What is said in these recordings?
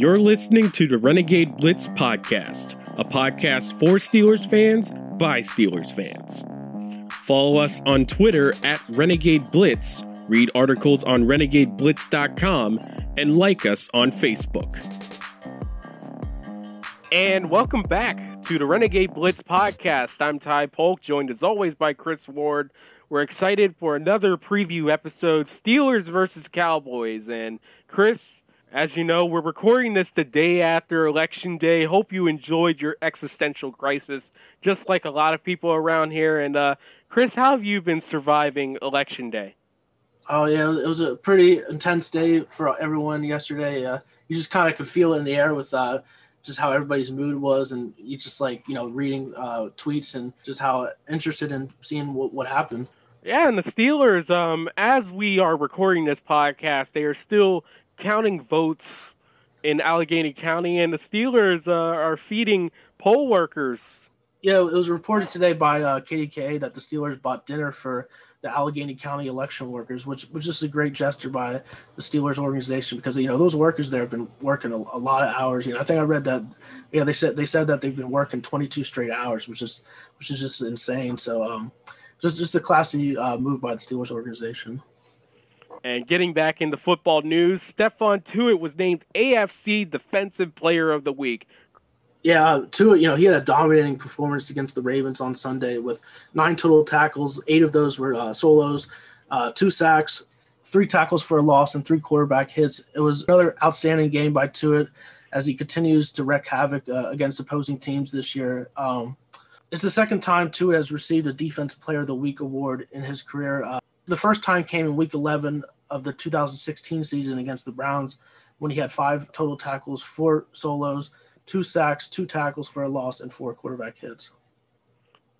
You're listening to the Renegade Blitz podcast, a podcast for Steelers fans by Steelers fans. Follow us on Twitter at Renegade Blitz, read articles on renegadeblitz.com, and like us on Facebook. And welcome back to the Renegade Blitz podcast. I'm Ty Polk, joined as always by Chris Ward. We're excited for another preview episode Steelers versus Cowboys. And Chris, as you know, we're recording this the day after Election Day. Hope you enjoyed your existential crisis, just like a lot of people around here. And uh, Chris, how have you been surviving Election Day? Oh yeah, it was a pretty intense day for everyone yesterday. Uh, you just kind of could feel it in the air with uh, just how everybody's mood was, and you just like you know reading uh, tweets and just how interested in seeing what, what happened. Yeah, and the Steelers, um, as we are recording this podcast, they are still counting votes in Allegheny County, and the Steelers uh, are feeding poll workers. Yeah, it was reported today by uh, KDKA that the Steelers bought dinner for the Allegheny County election workers, which which is a great gesture by the Steelers organization because you know those workers there have been working a, a, lot of hours. You know, I think I read that. Yeah, they said they said that they've been working 22 straight hours, which is which is just insane. So, um, just just a classy uh, move by the Steelers organization. And getting back into football news, Stephon Tuitt was named AFC Defensive Player of the Week. Yeah, Tuitt, you know, he had a dominating performance against the Ravens on Sunday with nine total tackles. Eight of those were uh, solos, uh, two sacks, three tackles for a loss, and three quarterback hits. It was another outstanding game by Tuitt as he continues to wreak havoc uh, against opposing teams this year. Um, it's the second time Tuitt has received a Defensive Player of the Week award in his career. Uh, the first time came in Week 11 of the 2016 season against the Browns when he had five total tackles, four solos, two sacks, two tackles for a loss, and four quarterback hits.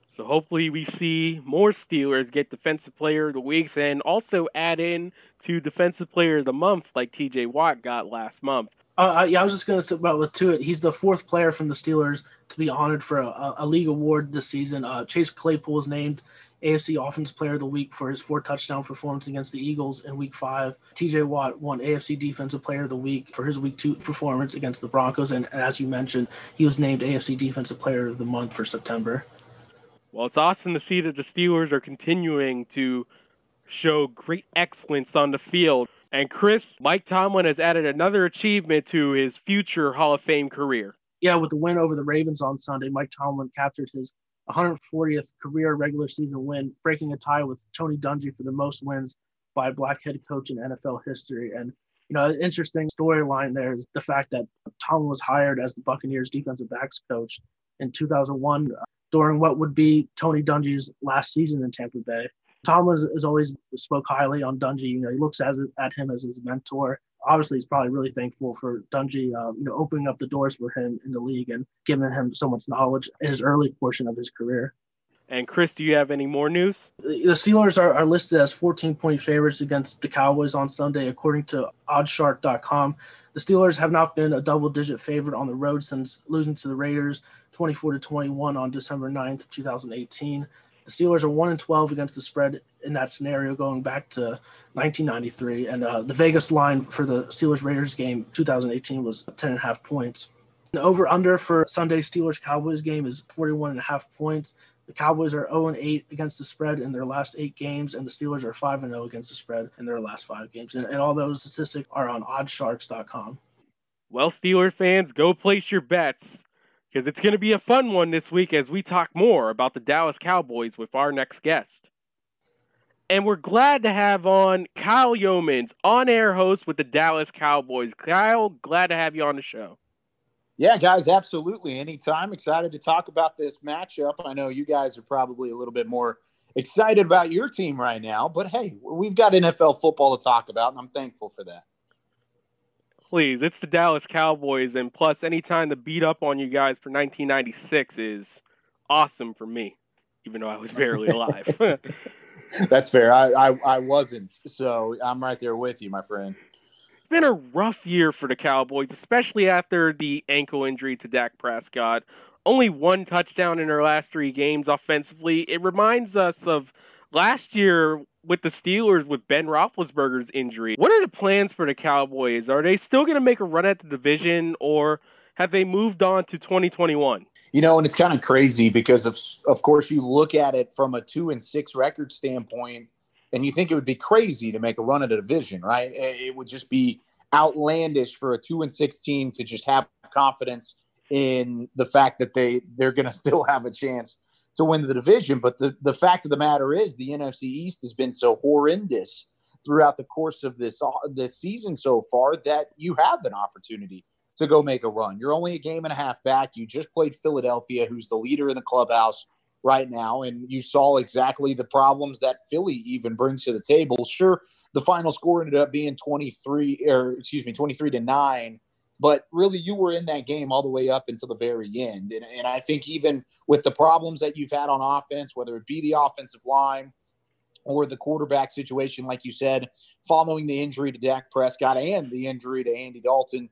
So hopefully we see more Steelers get Defensive Player of the Weeks and also add in to Defensive Player of the Month like TJ Watt got last month. Uh, yeah, I was just going to say about with Tuitt. He's the fourth player from the Steelers to be honored for a, a league award this season. Uh, Chase Claypool was named AFC Offensive Player of the Week for his four touchdown performance against the Eagles in Week Five. TJ Watt won AFC Defensive Player of the Week for his Week Two performance against the Broncos, and as you mentioned, he was named AFC Defensive Player of the Month for September. Well, it's awesome to see that the Steelers are continuing to show great excellence on the field. And Chris, Mike Tomlin has added another achievement to his future Hall of Fame career. Yeah, with the win over the Ravens on Sunday, Mike Tomlin captured his 140th career regular season win, breaking a tie with Tony Dungy for the most wins by a black head coach in NFL history. And you know, an interesting storyline there is the fact that Tomlin was hired as the Buccaneers defensive backs coach in 2001 uh, during what would be Tony Dungy's last season in Tampa Bay. Tomlin has always spoke highly on Dungy. You know, he looks at, at him as his mentor. Obviously, he's probably really thankful for Dungy, uh, you know, opening up the doors for him in the league and giving him so much knowledge in his early portion of his career. And Chris, do you have any more news? The Steelers are, are listed as 14 point favorites against the Cowboys on Sunday, according to oddshark.com. The Steelers have not been a double digit favorite on the road since losing to the Raiders 24 to 21 on December 9th, 2018. The Steelers are 1 and 12 against the spread in that scenario going back to 1993. And uh, the Vegas line for the Steelers Raiders game 2018 was 10 and a half points. The over under for Sunday Steelers Cowboys game is 41 and a half points. The Cowboys are 0 and 8 against the spread in their last eight games, and the Steelers are 5 and 0 against the spread in their last five games. And, and all those statistics are on oddsharks.com. Well, Steeler fans, go place your bets because it's going to be a fun one this week as we talk more about the Dallas Cowboys with our next guest. And we're glad to have on Kyle Youmans, on air host with the Dallas Cowboys. Kyle, glad to have you on the show. Yeah, guys, absolutely. Anytime. Excited to talk about this matchup. I know you guys are probably a little bit more excited about your team right now, but hey, we've got NFL football to talk about, and I'm thankful for that. Please, it's the Dallas Cowboys, and plus, anytime to beat up on you guys for 1996 is awesome for me, even though I was barely alive. That's fair. I, I, I wasn't, so I'm right there with you, my friend. It's been a rough year for the Cowboys, especially after the ankle injury to Dak Prescott. Only one touchdown in their last three games offensively. It reminds us of last year with the Steelers with Ben Roethlisberger's injury. What are the plans for the Cowboys? Are they still going to make a run at the division, or have they moved on to 2021? You know, and it's kind of crazy because of of course you look at it from a two and six record standpoint, and you think it would be crazy to make a run at a division, right? It would just be outlandish for a two and six team to just have confidence in the fact that they they're going to still have a chance to win the division. But the, the fact of the matter is, the NFC East has been so horrendous throughout the course of this uh, this season so far that you have an opportunity to go make a run. You're only a game and a half back. You just played Philadelphia, who's the leader in the clubhouse right now, and you saw exactly the problems that Philly even brings to the table. Sure, the final score ended up being 23 or excuse me, 23 to 9 but really, you were in that game all the way up until the very end. And, and I think even with the problems that you've had on offense, whether it be the offensive line or the quarterback situation, like you said, following the injury to Dak Prescott and the injury to Andy Dalton,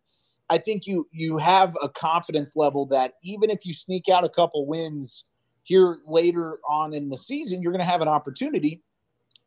I think you you have a confidence level that even if you sneak out a couple wins here later on in the season, you're going to have an opportunity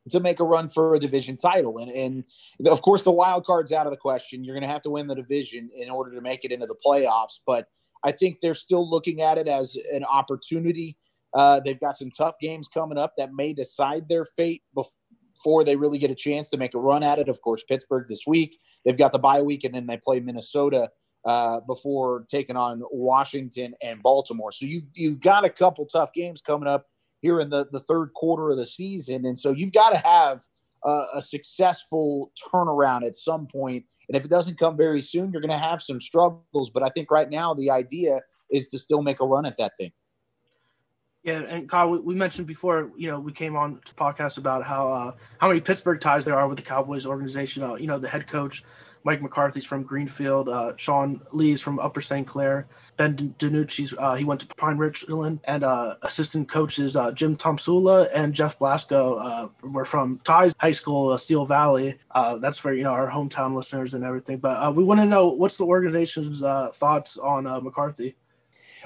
to make a run for a division title. And, and of course, the wild card's out of the question. You're going to have to win the division in order to make it into the playoffs. But I think they're still looking at it as an opportunity. Uh, they've got some tough games coming up that may decide their fate before they really get a chance to make a run at it. Of course, Pittsburgh this week. They've got the bye week, and then they play Minnesota uh, before taking on Washington and Baltimore. So you you got a couple tough games coming up here in the, the third quarter of the season. And so you've got to have a, a successful turnaround at some point. And if it doesn't come very soon, you're going to have some struggles. But I think right now the idea is to still make a run at that thing. Yeah, and Kyle, we, mentioned before, you know, we came on to podcast about how uh, how many Pittsburgh ties there are with the Cowboys organization. Uh, you know, the head coach Mike McCarthy's from Greenfield. Uh, Sean Lee's from Upper St. Clair. Ben DiNucci's uh, he went to Pine-Richland, and uh, assistant coaches uh, Jim Tomsula and Jeff Blasco uh, were from Ties High School, uh, Steel Valley. that's for you know our hometown listeners and everything. But we want to know what's the organization's thoughts on McCarthy.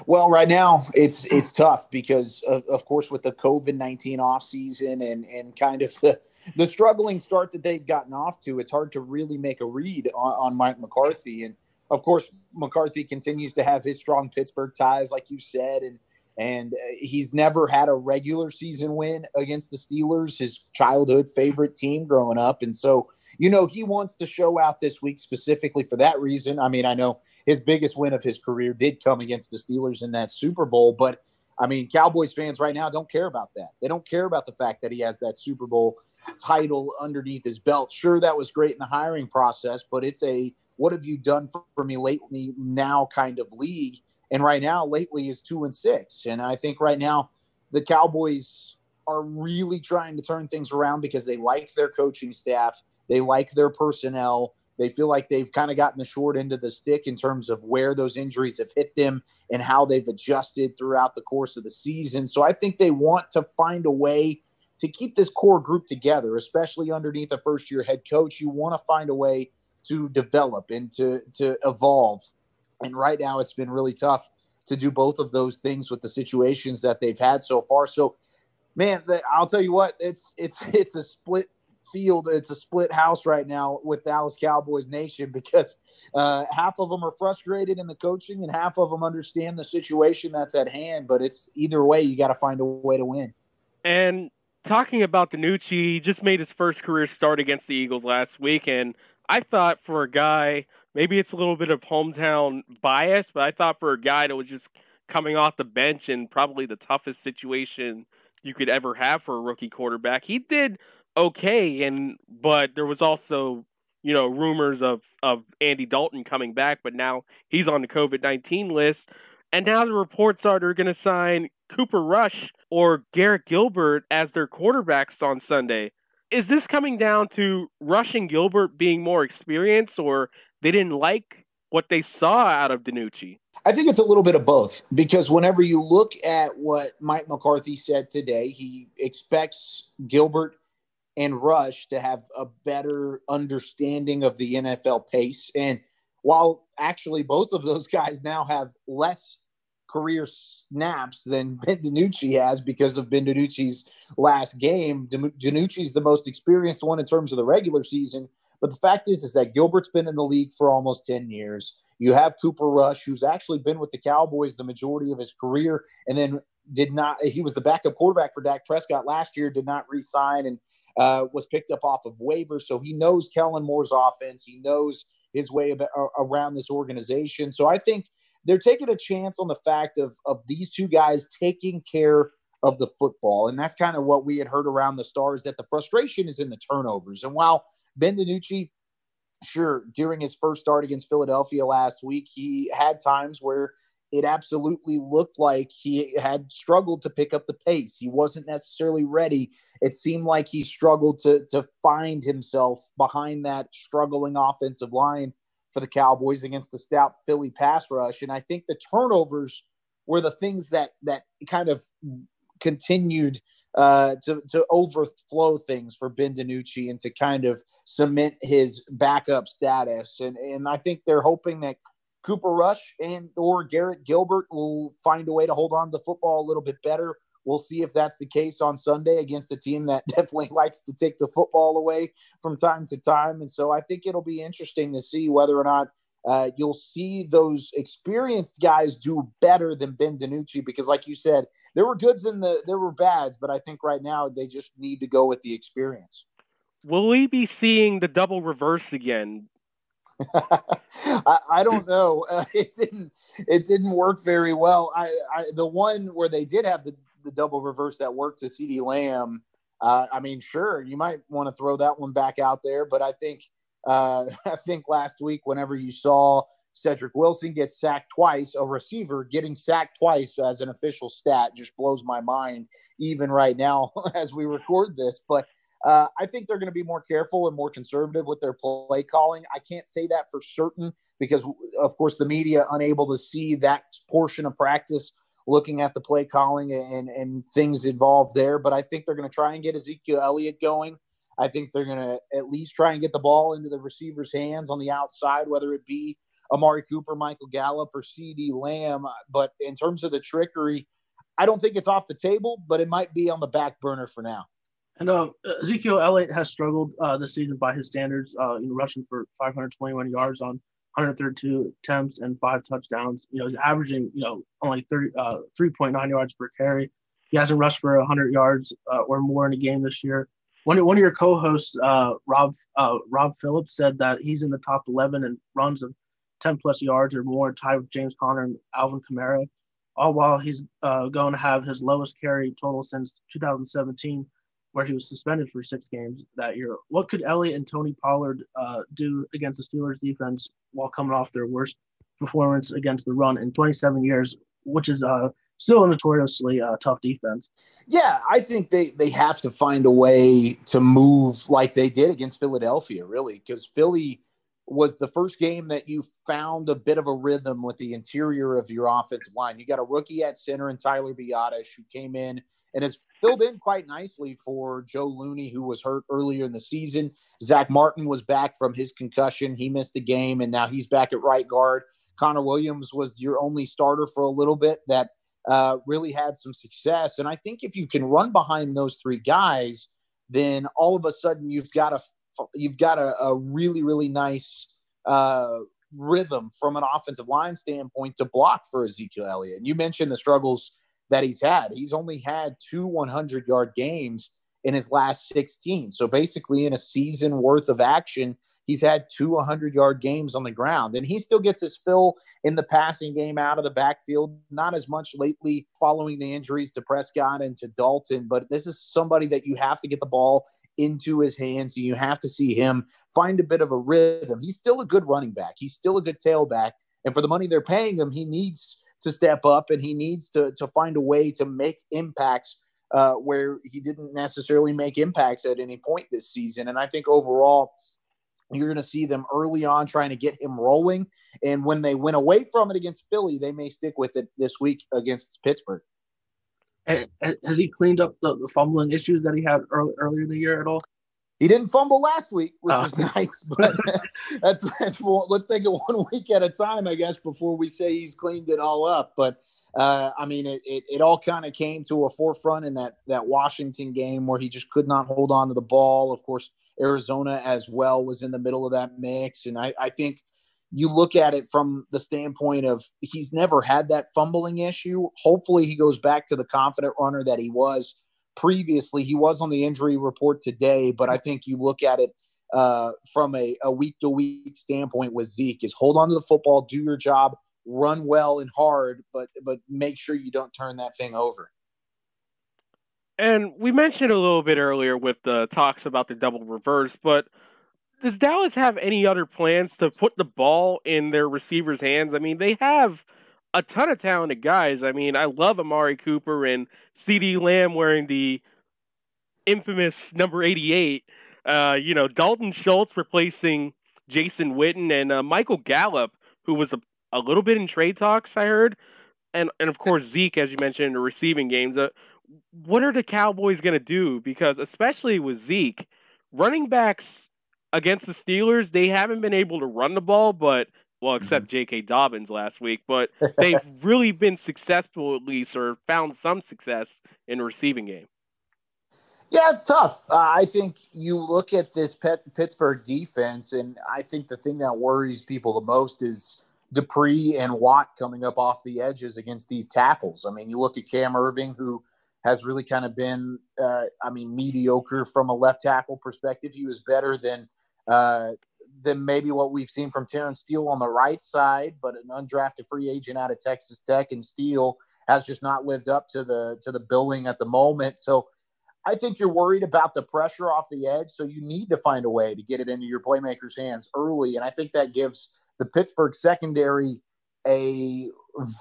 Well, right now it's it's tough because of, of course with the COVID nineteen off season and and kind of the the struggling start that they've gotten off to, it's hard to really make a read on, on Mike McCarthy. And of course, McCarthy continues to have his strong Pittsburgh ties, like you said, and and uh, he's never had a regular season win against the Steelers, his childhood favorite team growing up. And so, you know, he wants to show out this week specifically for that reason. I mean, I know his biggest win of his career did come against the Steelers in that Super Bowl, but I mean, Cowboys fans right now don't care about that. They don't care about the fact that he has that Super Bowl title underneath his belt. Sure, that was great in the hiring process, but it's a what have you done for me lately now kind of league. And right now, lately is two and six. And I think right now the Cowboys are really trying to turn things around because they like their coaching staff, they like their personnel. They feel like they've kind of gotten the short end of the stick in terms of where those injuries have hit them and how they've adjusted throughout the course of the season. So I think they want to find a way to keep this core group together, especially underneath a first year head coach. You want to find a way to develop and to, to evolve. And right now, it's been really tough to do both of those things with the situations that they've had so far. So, man, I'll tell you what, it's it's it's a split field. It's a split house right now with Dallas Cowboys Nation because uh, half of them are frustrated in the coaching and half of them understand the situation that's at hand. But it's either way, you got to find a way to win. And talking about DiNucci, just made his first career start against the Eagles last week, and I thought for a guy, maybe it's a little bit of hometown bias, but I thought for a guy that was just coming off the bench and probably the toughest situation you could ever have for a rookie quarterback, he did okay, and but there was also you know rumors of of Andy Dalton coming back, but now he's on the COVID nineteen list, and now the reports are they're going to sign Cooper Rush or Garrett Gilbert as their quarterbacks on Sunday. Is this coming down to Rush and Gilbert being more experienced, or they didn't like what they saw out of DiNucci? I think it's a little bit of both because whenever you look at what Mike McCarthy said today, he expects Gilbert and Rush to have a better understanding of the NFL pace. And while actually both of those guys now have less career snaps than Ben DiNucci has because of Ben DiNucci's last game, DiNucci's the most experienced one in terms of the regular season. But the fact is, is that Gilbert's been in the league for almost 10 years. You have Cooper Rush, who's actually been with the Cowboys the majority of his career, and then did not. He was the backup quarterback for Dak Prescott last year. Did not resign and uh, was picked up off of waivers, so he knows Kellen Moore's offense. He knows his way about, around this organization. So I think they're taking a chance on the fact of of these two guys taking care of the football, and that's kind of what we had heard around the stars that the frustration is in the turnovers. And while Ben DiNucci sure, during his first start against Philadelphia last week, he had times where it absolutely looked like he had struggled to pick up the pace. He wasn't necessarily ready. It seemed like he struggled to to find himself behind that struggling offensive line for the Cowboys against the stout Philly pass rush. And I think the turnovers were the things that that kind of continued uh, to, to overflow things for Ben DiNucci and to kind of cement his backup status. And, and I think they're hoping that Cooper Rush and or Garrett Gilbert will find a way to hold on to the football a little bit better. We'll see if that's the case on Sunday against a team that definitely likes to take the football away from time to time. And so I think it'll be interesting to see whether or not uh, you'll see those experienced guys do better than Ben DiNucci because, like you said, there were goods and the there were bads, but I think right now they just need to go with the experience. Will we be seeing the double reverse again? I, I, don't know. Uh, it didn't. It didn't work very well. I, I, the one where they did have the, the double reverse that worked to CeeDee Lamb. Uh, I mean, sure, you might want to throw that one back out there, but I think uh, I think last week, whenever you saw Cedric Wilson get sacked twice, a receiver getting sacked twice as an official stat just blows my mind, even right now as we record this. But uh, I think they're going to be more careful and more conservative with their play calling. I can't say that for certain because, of course, the media unable to see that portion of practice, looking at the play calling and and things involved there. But I think they're going to try and get Ezekiel Elliott going. I think they're going to at least try and get the ball into the receiver's hands on the outside, whether it be Amari Cooper, Michael Gallup, or CeeDee Lamb. But in terms of the trickery, I don't think it's off the table, but it might be on the back burner for now. And uh, Ezekiel Elliott has struggled uh, this season by his standards, uh, you know, rushing for 521 yards on 132 attempts and five touchdowns. You know, he's averaging, you know, only 30, uh, 3.9 yards per carry. He hasn't rushed for 100 yards uh, or more in a game this year one one of your co-hosts, uh, Rob Rob Phillips, said that he's in the top 11 and runs of 10 plus yards or more, tied with James Conner and Alvin Kamara. All while he's going to have his lowest carry total since 2017, where he was suspended for six games that year. What could Elliott and Tony Pollard uh, do against the Steelers defense while coming off their worst performance against the run in 27 years, which is uh, still a notoriously uh, tough defense. Yeah, I think they they have to find a way to move like they did against Philadelphia, really, because Philly was the first game that you found a bit of a rhythm with the interior of your offensive line. You got a rookie at center and Tyler Biadasz who came in and has filled in quite nicely for Joe Looney, who was hurt earlier in the season. Zack Martin was back from his concussion. He missed the game, and now he's back at right guard. Connor Williams was your only starter for a little bit that uh, really had some success. And I think if you can run behind those three guys, then all of a sudden you've got a you've got a, a really really nice uh, rhythm from an offensive line standpoint to block for Ezekiel Elliott. And you mentioned the struggles that he's had. He's only had two 100 yard games in his last 16. So basically, in a season worth of action, He's had two 100 yard games on the ground, and he still gets his fill in the passing game out of the backfield. Not as much lately following the injuries to Prescott and to Dalton, but this is somebody that you have to get the ball into his hands, and you have to see him find a bit of a rhythm. He's still a good running back, he's still a good tailback. And for the money they're paying him, he needs to step up and he needs to to find a way to make impacts uh, where he didn't necessarily make impacts at any point this season. And I think overall, you're going to see them early on trying to get him rolling. And when they went away from it against Philly, they may stick with it this week against Pittsburgh. Has he cleaned up the, the fumbling issues that he had early, earlier in the year at all? He didn't fumble last week, which uh. is nice. But that's, that's let's take it one week at a time, I guess, before we say he's cleaned it all up. But uh, I mean, it, it, it all kind of came to a forefront in that that Washington game where he just could not hold on to the ball. Of course, Arizona as well was in the middle of that mix, and I, I think you look at it from the standpoint of he's never had that fumbling issue. Hopefully, he goes back to the confident runner that he was previously. He was on the injury report today, but I think you look at it uh, from a week to week standpoint with Zeke is hold on to the football, do your job, run well and hard, but but make sure you don't turn that thing over. And we mentioned a little bit earlier with the talks about the double reverse, but does Dallas have any other plans to put the ball in their receivers' hands? I mean, they have a ton of talented guys. I mean, I love Amari Cooper and CeeDee Lamb wearing the infamous number 88. Uh, you know, Dalton Schultz replacing Jason Witten and uh, Michael Gallup, who was a, a little bit in trade talks, I heard. And, and of course, Zeke, as you mentioned, in the receiving games. Uh, what are the Cowboys going to do? Because, especially with Zeke, running backs against the Steelers, they haven't been able to run the ball, but well, except mm-hmm. J.K. Dobbins last week, but they've really been successful at least, or found some success in the receiving game. Yeah, it's tough. Uh, I think you look at this Pet- Pittsburgh defense, and I think the thing that worries people the most is Dupree and Watt coming up off the edges against these tackles. I mean, you look at Cam Erving, who has really kind of been, uh, I mean, mediocre from a left tackle perspective. He was better than uh, than maybe what we've seen from Terence Steele on the right side, but an undrafted free agent out of Texas Tech and Steele has just not lived up to the to the billing at the moment. So I think you're worried about the pressure off the edge, so you need to find a way to get it into your playmakers' hands early, and I think that gives the Pittsburgh secondary a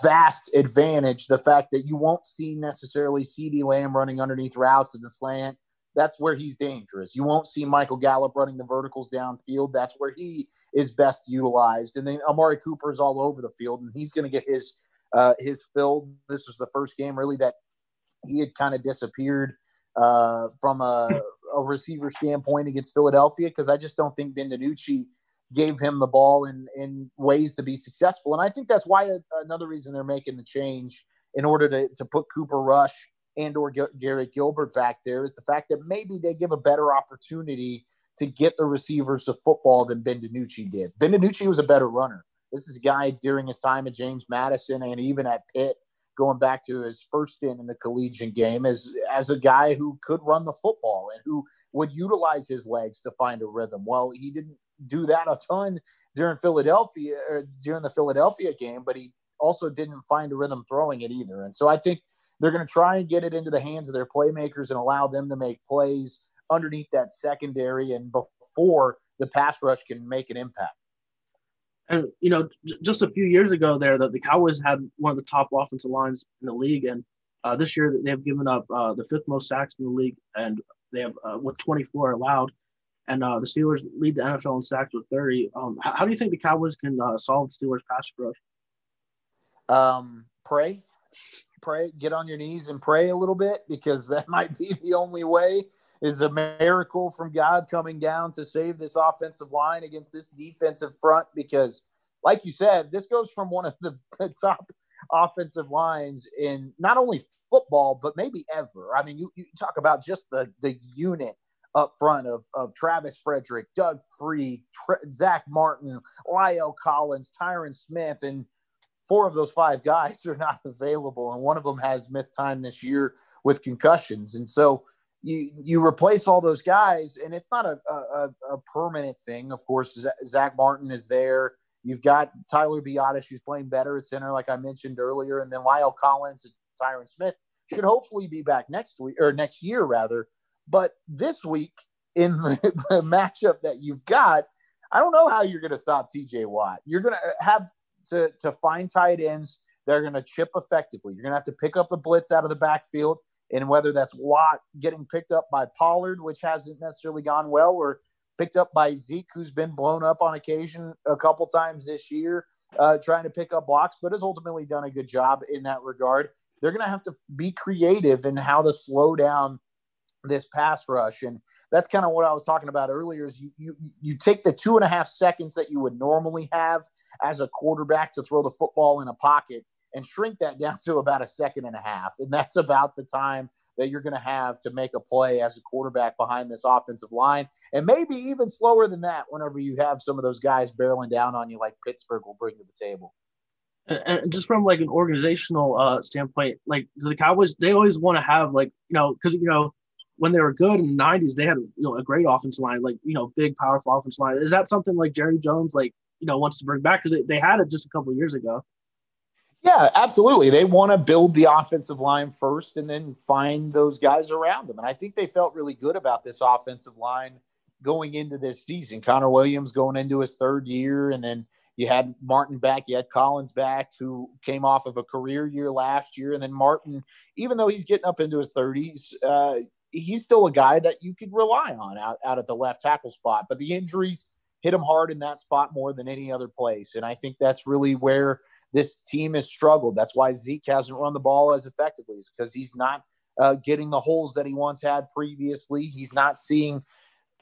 vast advantage. The fact that you won't see necessarily CeeDee Lamb running underneath routes in the slant that's where he's dangerous. You won't see Michael Gallup running the verticals downfield. That's where he is best utilized. And then Amari Cooper is all over the field, and he's going to get his uh, his filled. This was the first game really that he had kind of disappeared uh, from a, a, receiver standpoint against Philadelphia because I just don't think Ben DiNucci gave him the ball in in ways to be successful. And I think that's why a, another reason they're making the change in order to to put Cooper Rush and or Garrett Gilbert back there is the fact that maybe they give a better opportunity to get the receivers of football than Ben DiNucci did. Ben DiNucci was a better runner. This is a guy during his time at James Madison and even at Pitt, going back to his first stint in the collegiate game, as as a guy who could run the football and who would utilize his legs to find a rhythm. Well, he didn't do that a ton during Philadelphia or during the Philadelphia game, but he also didn't find a rhythm throwing it either. And so I think they're going to try and get it into the hands of their playmakers and allow them to make plays underneath that secondary and before the pass rush can make an impact. And you know, j- just a few years ago, there that the Cowboys had one of the top offensive lines in the league, and uh, this year they have given up uh, the fifth most sacks in the league, and they have uh, with 24 allowed. And uh, the Steelers lead the NFL in sacks with 30. Um, how, how, do you think the Cowboys can uh, solve the Steelers' pass rush? Um, pray pray, get on your knees and pray a little bit because that might be the only way is a miracle from God coming down to save this offensive line against this defensive front. Because, like you said, this goes from one of the top offensive lines in not only football, but maybe ever. I mean, you, you talk about just the, the unit up front of, of Travis Frederick, Doug Free, Zack Martin, La'el Collins, Tyron Smith, and four of those five guys are not available, and one of them has missed time this year with concussions. And so you you replace all those guys, and it's not a a, a permanent thing. Of course, Zack Martin is there. You've got Tyler Biadasz, who's playing better at center, like I mentioned earlier, and then La'el Collins and Tyron Smith should hopefully be back next week or next year rather. But this week in the, the matchup that you've got, I don't know how you're going to stop TJ Watt. You're going to uh, have to to find tight ends they're going to chip effectively. You're going to have to pick up the blitz out of the backfield, and whether that's Watt getting picked up by Pollard, which hasn't necessarily gone well, or picked up by Zeke, who's been blown up on occasion a couple times this year, uh, trying to pick up blocks, but has ultimately done a good job in that regard. They're going to have to be creative in how to slow down this pass rush. And that's kind of what I was talking about earlier is you, you, you take the two and a half seconds that you would normally have as a quarterback to throw the football in a pocket and shrink that down to about a second and a half. And that's about the time that you're going to have to make a play as a quarterback behind this offensive line. And maybe even slower than that whenever you have some of those guys barreling down on you like Pittsburgh will bring to the table. And just from like an organizational uh, standpoint, like the Cowboys, they always want to have like, you know, because, you know, when they were good in the 90s, they had you know a great offensive line, like you know, big, powerful offensive line. Is that something like Jerry Jones, like you know, wants to bring back because they, they had it just a couple years ago? Yeah, absolutely. They want to build the offensive line first and then find those guys around them. And I think they felt really good about this offensive line going into this season. Connor Williams going into his third year, and then you had Martin back, you had Collins back, who came off of a career year last year, and then Martin, even though he's getting up into his 30s, uh, he's still a guy that you could rely on out, out at the left tackle spot. But the injuries hit him hard in that spot more than any other place. And I think that's really where this team has struggled. That's why Zeke hasn't run the ball as effectively, is because he's not uh, getting the holes that he once had previously. He's not seeing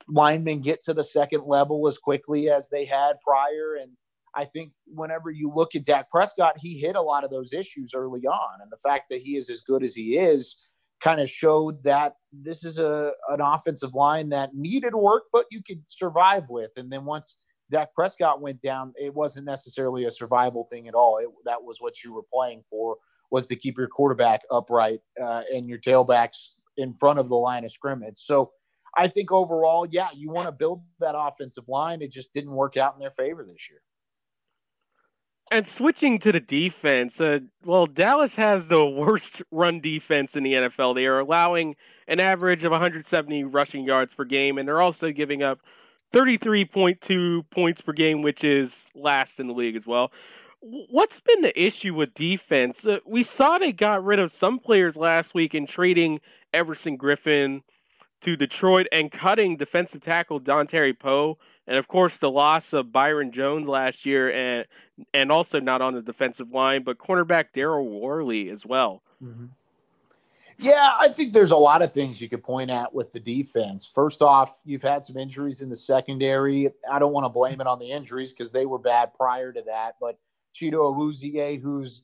linemen get to the second level as quickly as they had prior. And I think whenever you look at Dak Prescott, he hit a lot of those issues early on. And the fact that he is as good as he is kind of showed that this is a an offensive line that needed work, but you could survive with. And then once Dak Prescott went down, it wasn't necessarily a survival thing at all. It, that was what you were playing for was to keep your quarterback upright uh, and your tailbacks in front of the line of scrimmage. So I think overall, yeah, you want to build that offensive line. It just didn't work out in their favor this year. And switching to the defense, uh, well, Dallas has the worst run defense in the NFL. They are allowing an average of 170 rushing yards per game, and they're also giving up 33.2 points per game, which is last in the league as well. What's been the issue with defense? Uh, we saw they got rid of some players last week in trading Everson Griffen to Detroit and cutting defensive tackle Dontari Poe, and of course the loss of Byron Jones last year, and and also not on the defensive line, but cornerback Daryl Worley as well. Mm-hmm. Yeah, I think there's a lot of things you could point at with the defense. First off, you've had some injuries in the secondary. I don't want to blame it on the injuries because they were bad prior to that, but Chido Awuzie, who's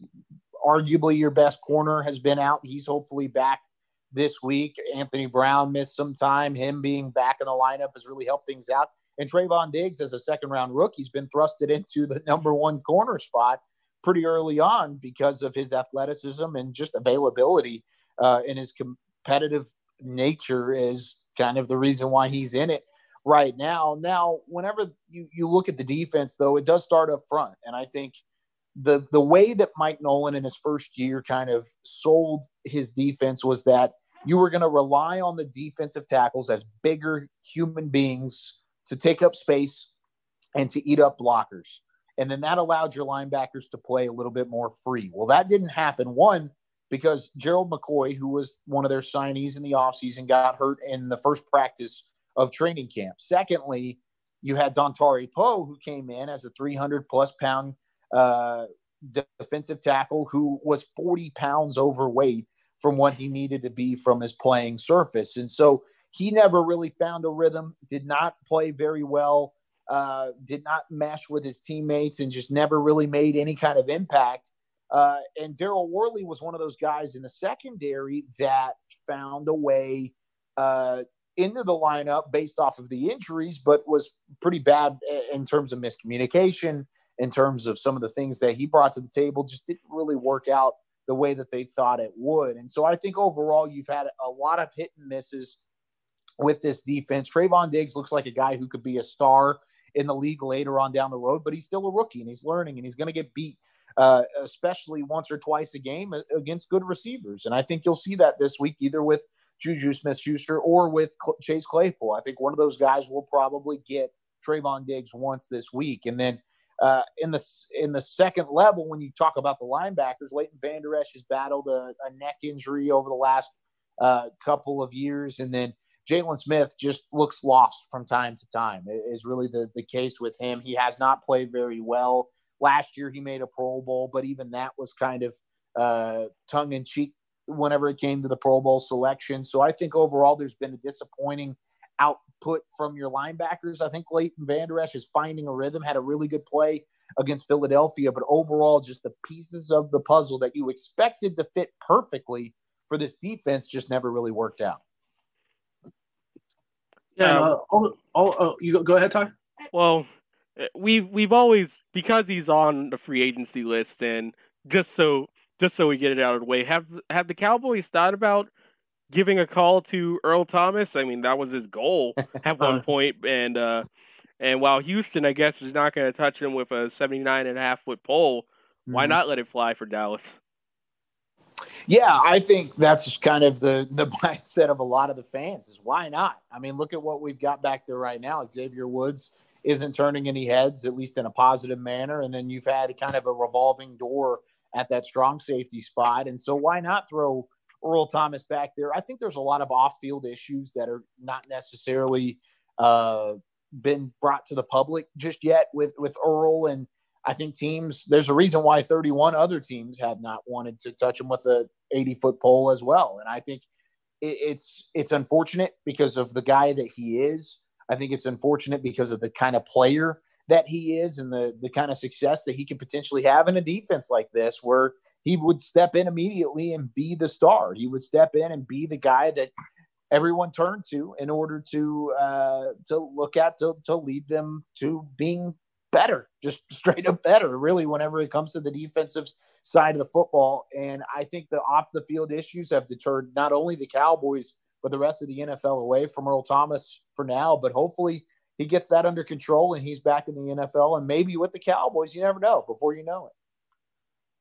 arguably your best corner, has been out. He's hopefully back this week. Anthony Brown missed some time. Him being back in the lineup has really helped things out. And Trevon Diggs, as a second round rookie, has been thrusted into the number one corner spot pretty early on because of his athleticism and just availability uh, and his competitive nature is kind of the reason why he's in it right now. Now, whenever you, you look at the defense, though, it does start up front. And I think the the way that Mike Nolan in his first year kind of sold his defense was that you were going to rely on the defensive tackles as bigger human beings to take up space and to eat up blockers. And then that allowed your linebackers to play a little bit more free. Well, that didn't happen. One, because Gerald McCoy, who was one of their signees in the offseason, got hurt in the first practice of training camp. Secondly, you had Dontari Poe, who came in as a 300 plus pound uh, defensive tackle who was 40 pounds overweight from what he needed to be from his playing surface. And so he never really found a rhythm, did not play very well, uh, did not mesh with his teammates, and just never really made any kind of impact. Uh, and Daryl Worley was one of those guys in the secondary that found a way uh, into the lineup based off of the injuries, but was pretty bad in terms of miscommunication in terms of some of the things that he brought to the table just didn't really work out the way that they thought it would. And so I think overall you've had a lot of hit and misses with this defense. Trevon Diggs looks like a guy who could be a star in the league later on down the road, but he's still a rookie and he's learning and he's going to get beat, uh, especially once or twice a game against good receivers. And I think you'll see that this week either with Juju Smith Schuster or with Chase Claypool. I think one of those guys will probably get Trevon Diggs once this week. And then uh, in the in the second level, when you talk about the linebackers, Leighton Vander Esch has battled a, a neck injury over the last uh, couple of years, and then Jaylon Smith just looks lost from time to time. Is really the the case with him. He has not played very well. Last year, he made a Pro Bowl, but even that was kind of uh, tongue in cheek whenever it came to the Pro Bowl selection. So I think overall, there's been a disappointing output from your linebackers. I think Leighton Vander Esch is finding a rhythm, had a really good play against Philadelphia, but overall, just the pieces of the puzzle that you expected to fit perfectly for this defense just never really worked out. Yeah, um, uh, all, all, oh, you go, go ahead, Ty. Well, eh, we've we've always because he's on the free agency list, and just so just so we get it out of the way, have have the Cowboys thought about giving a call to Earl Thomas. I mean, that was his goal at one point, and uh, and while Houston, I guess, is not going to touch him with a 79 and a half foot pole, mm-hmm. why not let it fly for Dallas? Yeah, I think that's kind of the the mindset of a lot of the fans is why not? I mean, look at what we've got back there right now. Xavier Woods isn't turning any heads, at least in a positive manner, and then you've had kind of a revolving door at that strong safety spot, and so why not throw Earl Thomas back there. I think there's a lot of off-field issues that are not necessarily uh, been brought to the public just yet with with Earl. And I think teams there's a reason why 31 other teams have not wanted to touch him with a 80 foot pole as well. And I think it, it's it's unfortunate because of the guy that he is. I think it's unfortunate because of the kind of player that he is and the the kind of success that he could potentially have in a defense like this where he would step in immediately and be the star. He would step in and be the guy that everyone turned to in order to uh, to look at to, to lead them to being better, just straight up better, really, whenever it comes to the defensive side of the football. And I think the off the field issues have deterred not only the Cowboys, but the rest of the NFL away from Earl Thomas for now. But hopefully he gets that under control and he's back in the NFL and maybe with the Cowboys. You never know before you know it.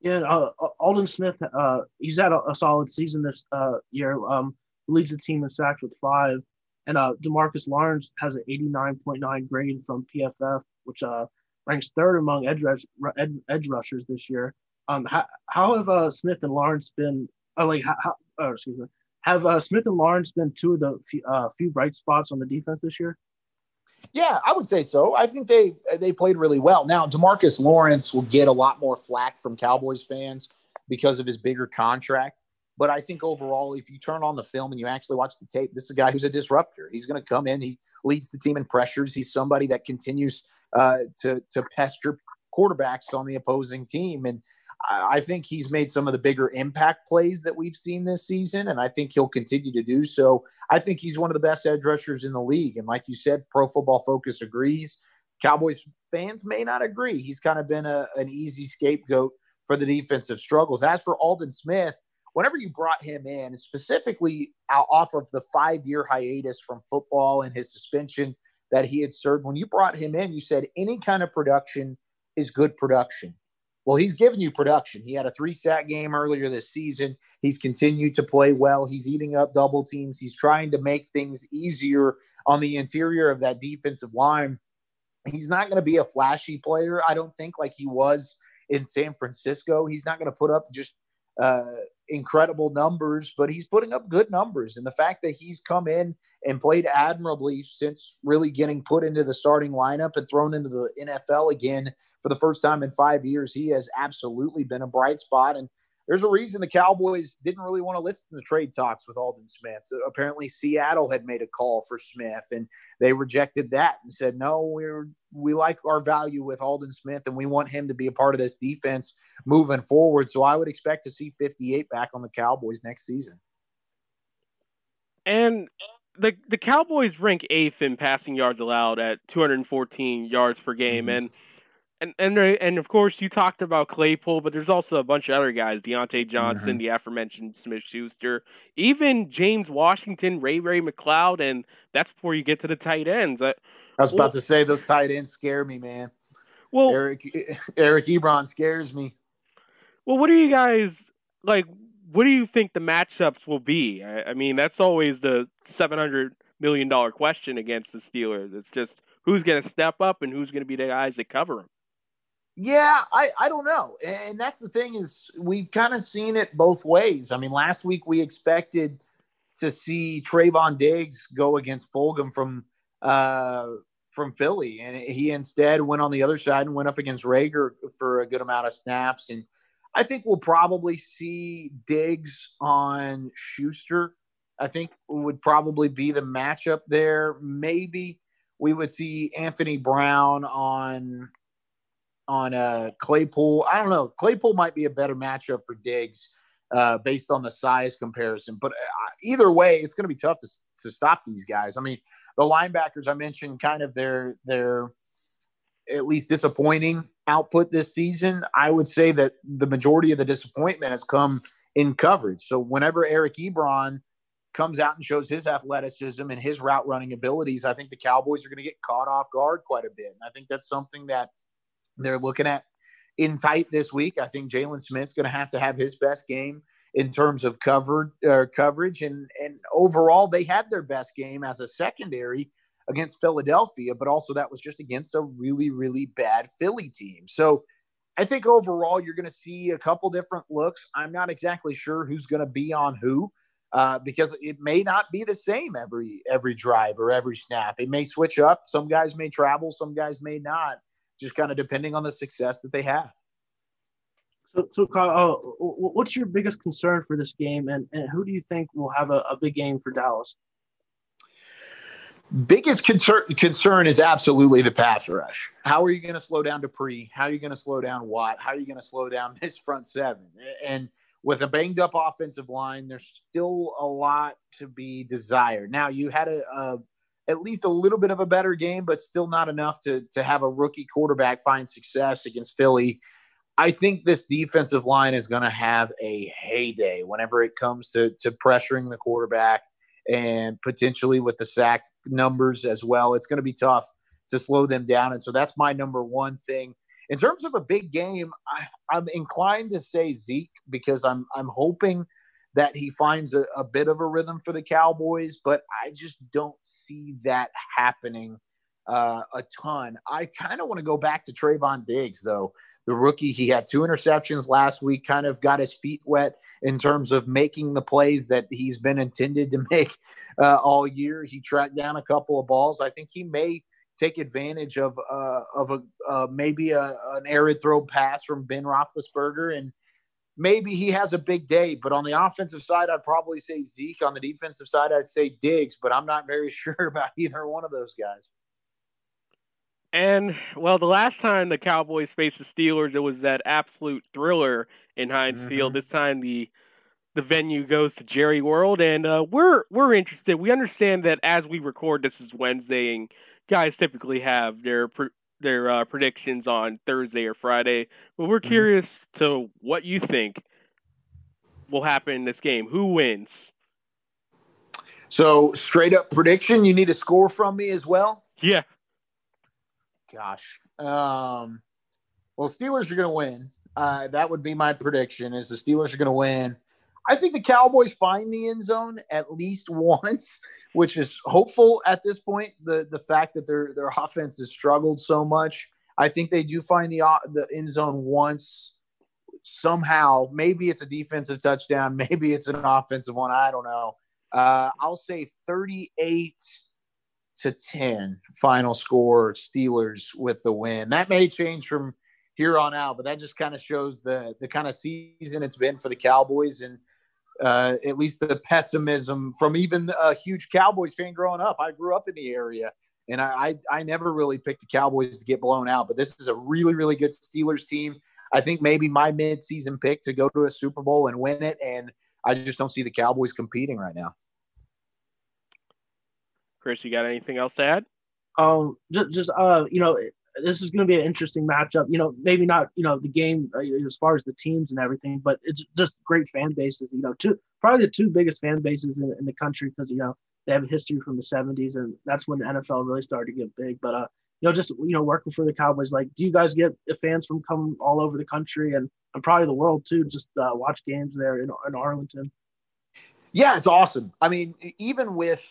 Yeah, uh, uh, Aldon Smith, uh, he's had a, a, solid season this uh, year. Um, leads the team in sacks with five, and uh, Demarcus Lawrence has an 89.9 grade from PFF, which uh, ranks third among edge, rush, ed, edge rushers this year. Um, how, how have Smith and Lawrence been? Like, how, oh, excuse me, have Smith and Lawrence been two of the few bright spots on the defense this year? Yeah, I would say so. I think they they played really well. Now, Demarcus Lawrence will get a lot more flack from Cowboys fans because of his bigger contract. But I think overall, if you turn on the film and you actually watch the tape, this is a guy who's a disruptor. He's going to come in. He leads the team in pressures. He's somebody that continues uh, to to pester quarterbacks on the opposing team. And I think he's made some of the bigger impact plays that we've seen this season, and I think he'll continue to do so. I think he's one of the best edge rushers in the league. And like you said, Pro Football Focus agrees. Cowboys fans may not agree. He's kind of been a, an easy scapegoat for the defensive struggles. As for Aldon Smith, whenever you brought him in, specifically off of the five year hiatus from football and his suspension that he had served, when you brought him in, you said any kind of production is good production. Well, he's given you production. He had a three sack game earlier this season. He's continued to play well. He's eating up double teams. He's trying to make things easier on the interior of that defensive line. He's not going to be a flashy player, I don't think, like he was in San Francisco. He's not going to put up just uh, incredible numbers, but he's putting up good numbers. And the fact that he's come in and played admirably since really getting put into the starting lineup and thrown into the NFL again for the first time in five years, he has absolutely been a bright spot. And there's a reason the Cowboys didn't really want to listen to trade talks with Aldon Smith. So apparently, Seattle had made a call for Smith, and they rejected that and said, "No, we're we like our value with Aldon Smith, and we want him to be a part of this defense moving forward." So I would expect to see 58 back on the Cowboys next season. And the the Cowboys rank eighth in passing yards allowed at 214 yards per game, mm-hmm. and and and and of course you talked about Claypool, but there's also a bunch of other guys: Diontae Johnson, mm-hmm. the aforementioned Smith Schuster, even James Washington, Ray Ray McCloud, and that's before you get to the tight ends. I, I was well, about to say those tight ends scare me, man. Well, Eric Eric Ebron scares me. Well, what do you guys like? What do you think the matchups will be? I, I mean, that's always the seven hundred million dollar question against the Steelers. It's just who's going to step up and who's going to be the guys that cover them. Yeah, I, I don't know. And that's the thing is we've kind of seen it both ways. I mean, last week we expected to see Trevon Diggs go against Fulgham from uh, from Philly, and he instead went on the other side and went up against Reagor for a good amount of snaps. And I think we'll probably see Diggs on Schuster. I think would probably be the matchup there. Maybe we would see Anthony Brown on on uh, Claypool. I don't know. Claypool might be a better matchup for Diggs uh, based on the size comparison. But uh, either way, it's going to be tough to, to stop these guys. I mean, the linebackers I mentioned, kind of their their at least disappointing output this season. I would say that the majority of the disappointment has come in coverage. So whenever Eric Ebron comes out and shows his athleticism and his route running abilities, I think the Cowboys are going to get caught off guard quite a bit. And I think that's something that they're looking at in tight this week. I think Jaylon Smith's going to have to have his best game in terms of covered uh, coverage, and and overall they had their best game as a secondary against Philadelphia, but also that was just against a really really bad Philly team. So. I think overall you're going to see a couple different looks. I'm not exactly sure who's going to be on who uh, because it may not be the same every every drive or every snap. It may switch up. Some guys may travel, some guys may not just kind of depending on the success that they have. So, so Kyle, uh, what's your biggest concern for this game, and, and who do you think will have a, a big game for Dallas? Biggest concern concern is absolutely the pass rush. How are you going to slow down Dupree? How are you going to slow down Watt? How are you going to slow down this front seven? And with a banged up offensive line, there's still a lot to be desired. Now you had a, a at least a little bit of a better game, but still not enough to to have a rookie quarterback find success against Philly. I think this defensive line is going to have a heyday whenever it comes to to pressuring the quarterback and potentially with the sack numbers as well. It's going to be tough to slow them down, and so that's my number one thing. In terms of a big game, I, I'm inclined to say Zeke because I'm I'm hoping that he finds a, a bit of a rhythm for the Cowboys, but I just don't see that happening uh, a ton. I kind of want to go back to Trevon Diggs, though. The rookie, he had two interceptions last week, kind of got his feet wet in terms of making the plays that he's been intended to make uh, all year. He tracked down a couple of balls. I think he may take advantage of uh, of a uh, maybe a, an arid throw pass from Ben Roethlisberger and maybe he has a big day. But on the offensive side, I'd probably say Zeke. On the defensive side, I'd say Diggs. But I'm not very sure about either one of those guys. And well, the last time the Cowboys faced the Steelers, it was that absolute thriller in Heinz mm-hmm. Field. This time the the venue goes to Jerry World, and uh, we're we're interested. We understand that as we record, this is Wednesday, and guys typically have their their uh, predictions on Thursday or Friday. But we're mm-hmm. curious to what you think will happen in this game. Who wins? So straight up prediction. You need a score from me as well. Yeah. Gosh. Um, well, Steelers are going to win. Uh, that would be my prediction. Is the Steelers are going to win. I think the Cowboys find the end zone at least once which is hopeful at this point. The the fact that their their offense has struggled so much, I think they do find the the end zone once somehow. Maybe it's a defensive touchdown, maybe it's an offensive one. I don't know. Uh, I'll say 38 to 10 final score Steelers with the win. That may change from here on out, but that just kind of shows the the kind of season it's been for the Cowboys and uh, at least the pessimism from even a huge Cowboys fan growing up. I grew up in the area, and I, I, I never really picked the Cowboys to get blown out. But this is a really really good Steelers team. I think maybe my mid-season pick to go to a Super Bowl and win it, and I just don't see the Cowboys competing right now. Chris, you got anything else to add? Um, just, just uh, you know, this is going to be an interesting matchup. You know, maybe not you know the game uh, as far as the teams and everything, but it's just great fan bases. You know, two probably the two biggest fan bases in, in the country because you know they have a history from the '70s, and that's when the NFL really started to get big. But uh, you know, just you know, working for the Cowboys, like, do you guys get fans from coming all over the country and and probably the world too? Just uh, watch games there in, in Arlington. Yeah, it's awesome. I mean, even with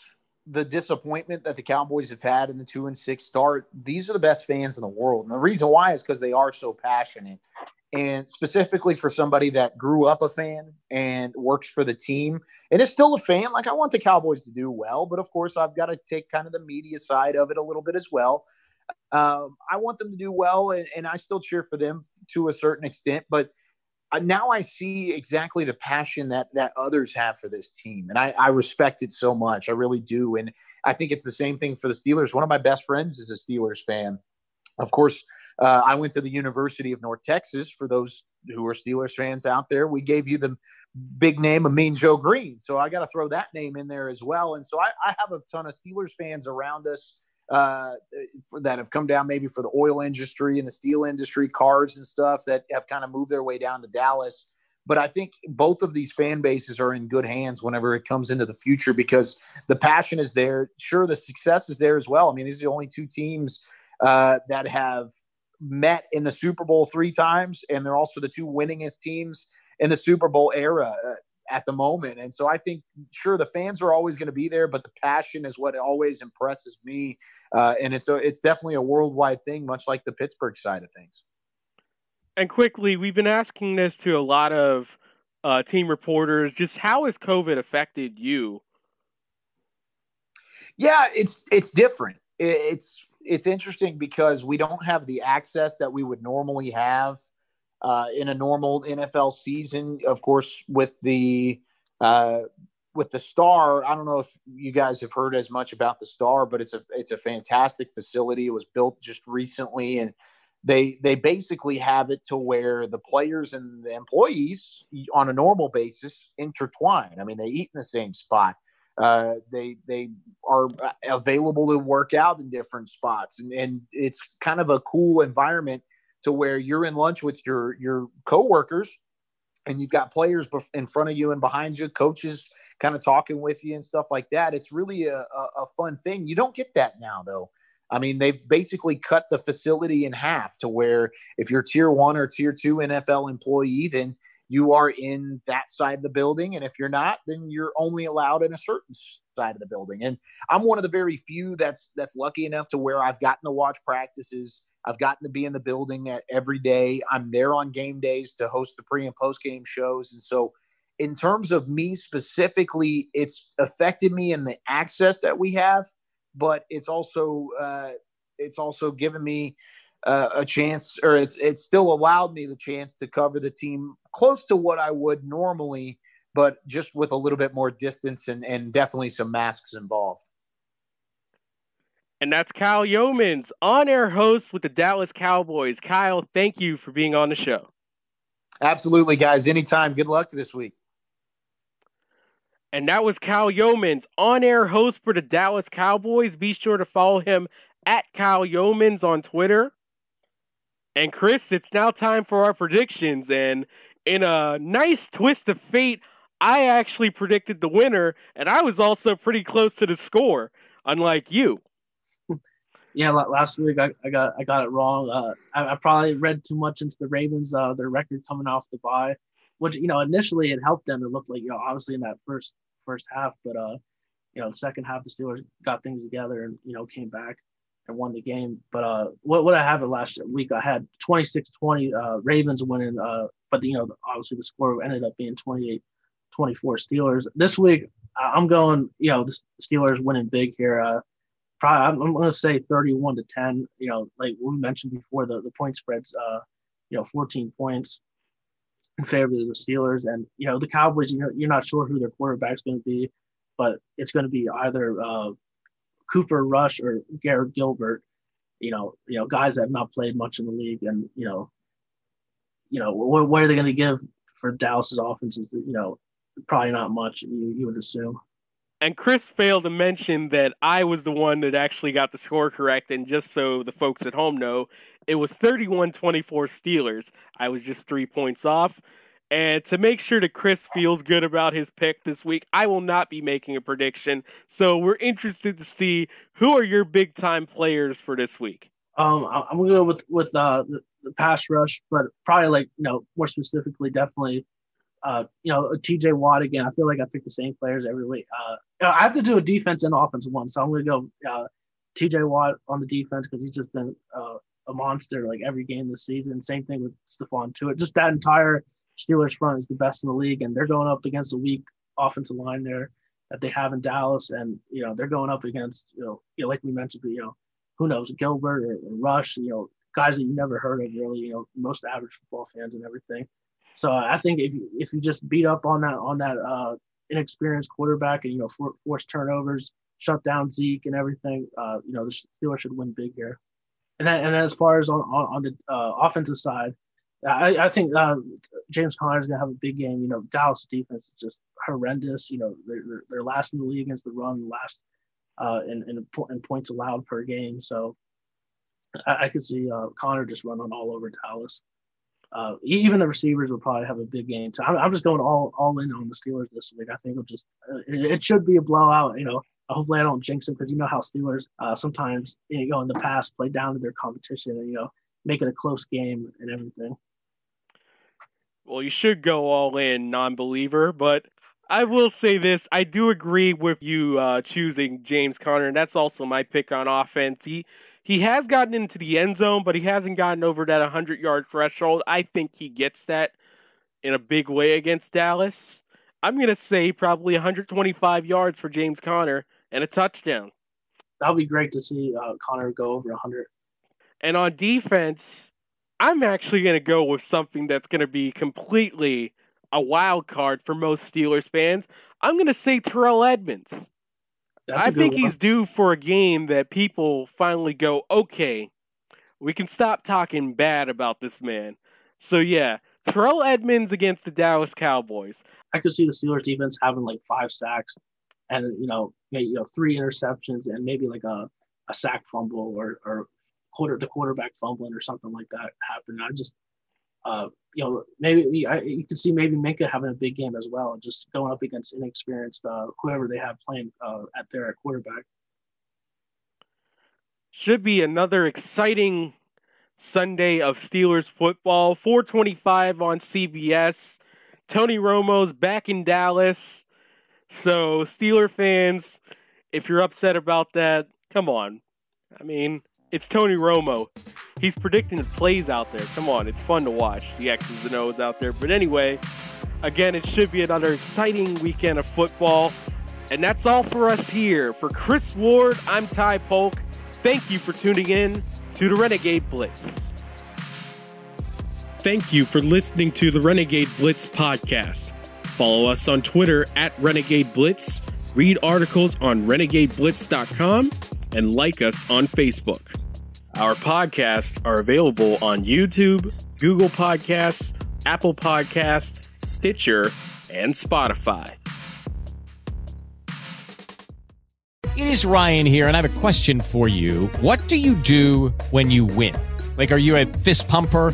the disappointment that the Cowboys have had in the two and six start, these are the best fans in the world. And the reason why is because they are so passionate. And specifically for somebody that grew up a fan and works for the team and is still a fan, like I want the Cowboys to do well, but of course I've got to take kind of the media side of it a little bit as well. Um, I want them to do well, and, and I still cheer for them to a certain extent, but now I see exactly the passion that that others have for this team, and I, I, respect it so much. I really do, and I think it's the same thing for the Steelers. One of my best friends is a Steelers fan. Of course, uh, I went to the University of North Texas. For those who are Steelers fans out there, we gave you the big name of Mean Joe Greene, so I got to throw that name in there as well. And so I, I have a ton of Steelers fans around us uh, that have come down maybe for the oil industry and the steel industry, cars and stuff that have kind of moved their way down to Dallas. But I think both of these fan bases are in good hands whenever it comes into the future because the passion is there. Sure, the success is there as well. I mean, these are the only two teams uh, that have met in the Super Bowl three times, and they're also the two winningest teams in the Super Bowl era. Uh, at the moment. And so I think, sure, the fans are always going to be there, but the passion is what always impresses me. Uh, and it's a, it's definitely a worldwide thing, much like the Pittsburgh side of things. And quickly, we've been asking this to a lot of uh, team reporters. Just how has COVID affected you? Yeah, it's it's different. It's it's interesting because we don't have the access that we would normally have uh, in a normal NFL season. Of course, with the uh, with the Star, I don't know if you guys have heard as much about the Star, but it's a it's a fantastic facility. It was built just recently, and they they basically have it to where the players and the employees on a normal basis intertwine. I mean, they eat in the same spot. Uh, they they are available to work out in different spots, and, and it's kind of a cool environment to where you're in lunch with your your coworkers and you've got players in front of you and behind you, coaches kind of talking with you and stuff like that. It's really a, a, fun thing. You don't get that now, though. I mean, they've basically cut the facility in half to where if you're tier one or tier two NFL employee, then you are in that side of the building. And if you're not, then you're only allowed in a certain side of the building. And I'm one of the very few that's that's lucky enough to where I've gotten to watch practices I've gotten to be in the building every day. I'm there on game days to host the pre and post game shows. And so, in terms of me specifically, it's affected me in the access that we have, but it's also uh, it's also given me uh, a chance, or it's it's still allowed me the chance to cover the team close to what I would normally, but just with a little bit more distance and and definitely some masks involved. And that's Kyle Youmans, on air host with the Dallas Cowboys. Kyle, thank you for being on the show. Absolutely, guys. Anytime. Good luck this week. And that was Kyle Youmans, on air host for the Dallas Cowboys. Be sure to follow him at Kyle Youmans on Twitter. And Chris, it's now time for our predictions. And in a nice twist of fate, I actually predicted the winner, and I was also pretty close to the score, unlike you yeah, last week I, I got I got it wrong. Uh, I, I, probably read too much into the Ravens, uh, their record coming off the bye, which you know initially it helped them. It looked like you know obviously in that first first half, but uh, you know the second half the Steelers got things together and you know came back and won the game. But uh, what what I have it last week, I had 26-20 uh, Ravens winning, uh, but the, you know obviously the score ended up being 28-24 Steelers. This week I'm going, you know, the Steelers winning big here. Uh, probably I'm, going to say 31 to 10. You know, like we mentioned before, the the point spreads, uh, you know, 14 points in favor of the Steelers, and you know the Cowboys. You know, you're not sure who their quarterback's going to be, but it's going to be either uh, Cooper Rush or Garrett Gilbert. You know, you know, guys that have not played much in the league, and you know, you know, what, what are they going to give for Dallas's offenses? You know, probably not much. You you would assume. And Chris failed to mention that I was the one that actually got the score correct. And just so the folks at home know, it was 31 24 Steelers. I was just three points off. And to make sure that Chris feels good about his pick this week, I will not be making a prediction. So we're interested to see who are your big time players for this week. Um, I'm gonna go with with uh, the, pass rush, but probably like you know more specifically, definitely Uh, you know, TJ Watt again. I feel like I pick the same players every week. Uh, I have to do a defense and offense one, so I'm going to go uh, TJ Watt on the defense because he's just been uh, a monster like every game this season. Same thing with Stephon Tuitt. Just that entire Steelers front is the best in the league, and they're going up against a weak offensive line there that they have in Dallas, and you know they're going up against you know, you know like we mentioned, you know who knows Gilbert or, or Rush, you know guys that you never heard of really, you know most average football fans and everything. So I think if you if you just beat up on that on that uh, inexperienced quarterback and you know for, force turnovers, shut down Zeke and everything, uh, you know the Steelers should win big here. And then, and as far as on on, on the uh, offensive side, I, I think uh, James Conner is going to have a big game. You know, Dallas defense is just horrendous. You know, they're, they're last in the league against the run, last uh, in, in, in points allowed per game. So I, I could see uh, Conner just running all over Dallas. Uh, even the receivers will probably have a big game. So I'm, I'm, just going all all in on the Steelers this week. I think it'll just uh, it, should be a blowout. You know, hopefully I don't jinx it because you know how Steelers uh, sometimes you know in the past play down to their competition and you know make it a close game and everything. Well, you should go all in, non-believer, but I will say this: I do agree with you uh, choosing James Conner, and that's also my pick on offense. He he has gotten into the end zone, but he hasn't gotten over that 100 yard threshold. I think he gets that in a big way against Dallas. I'm going to say probably 125 yards for James Conner and a touchdown. That would be great to see uh, Conner go over 100. And on defense, I'm actually going to go with something that's going to be completely a wild card for most Steelers fans. I'm going to say Terrell Edmunds. I think one. he's due for a game that people finally go, okay, we can stop talking bad about this man. So yeah, Terrell Edmunds against the Dallas Cowboys. I could see the Steelers defense having like five sacks and you know, maybe, you know, three interceptions and maybe like a, a sack fumble or or quarter the quarterback fumbling or something like that happen. I just uh, you know, maybe I, you can see maybe Minkah having a big game as well, just going up against inexperienced uh, whoever they have playing uh, at their quarterback. Should be another exciting Sunday of Steelers football. 425 on CBS. Tony Romo's back in Dallas. So, Steeler fans, if you're upset about that, come on. I mean, it's Tony Romo. He's predicting the plays out there. Come on, it's fun to watch the X's and O's out there. But anyway, again, it should be another exciting weekend of football. And that's all for us here. For Chris Ward, I'm Ty Polk. Thank you for tuning in to the Renegade Blitz. Thank you for listening to the Renegade Blitz podcast. Follow us on Twitter at Renegade Blitz, read articles on renegadeblitz.com, and like us on Facebook. Our podcasts are available on YouTube, Google Podcasts, Apple Podcasts, Stitcher, and Spotify. It is Ryan here, and I have a question for you. What do you do when you win? Like, are you a fist pumper?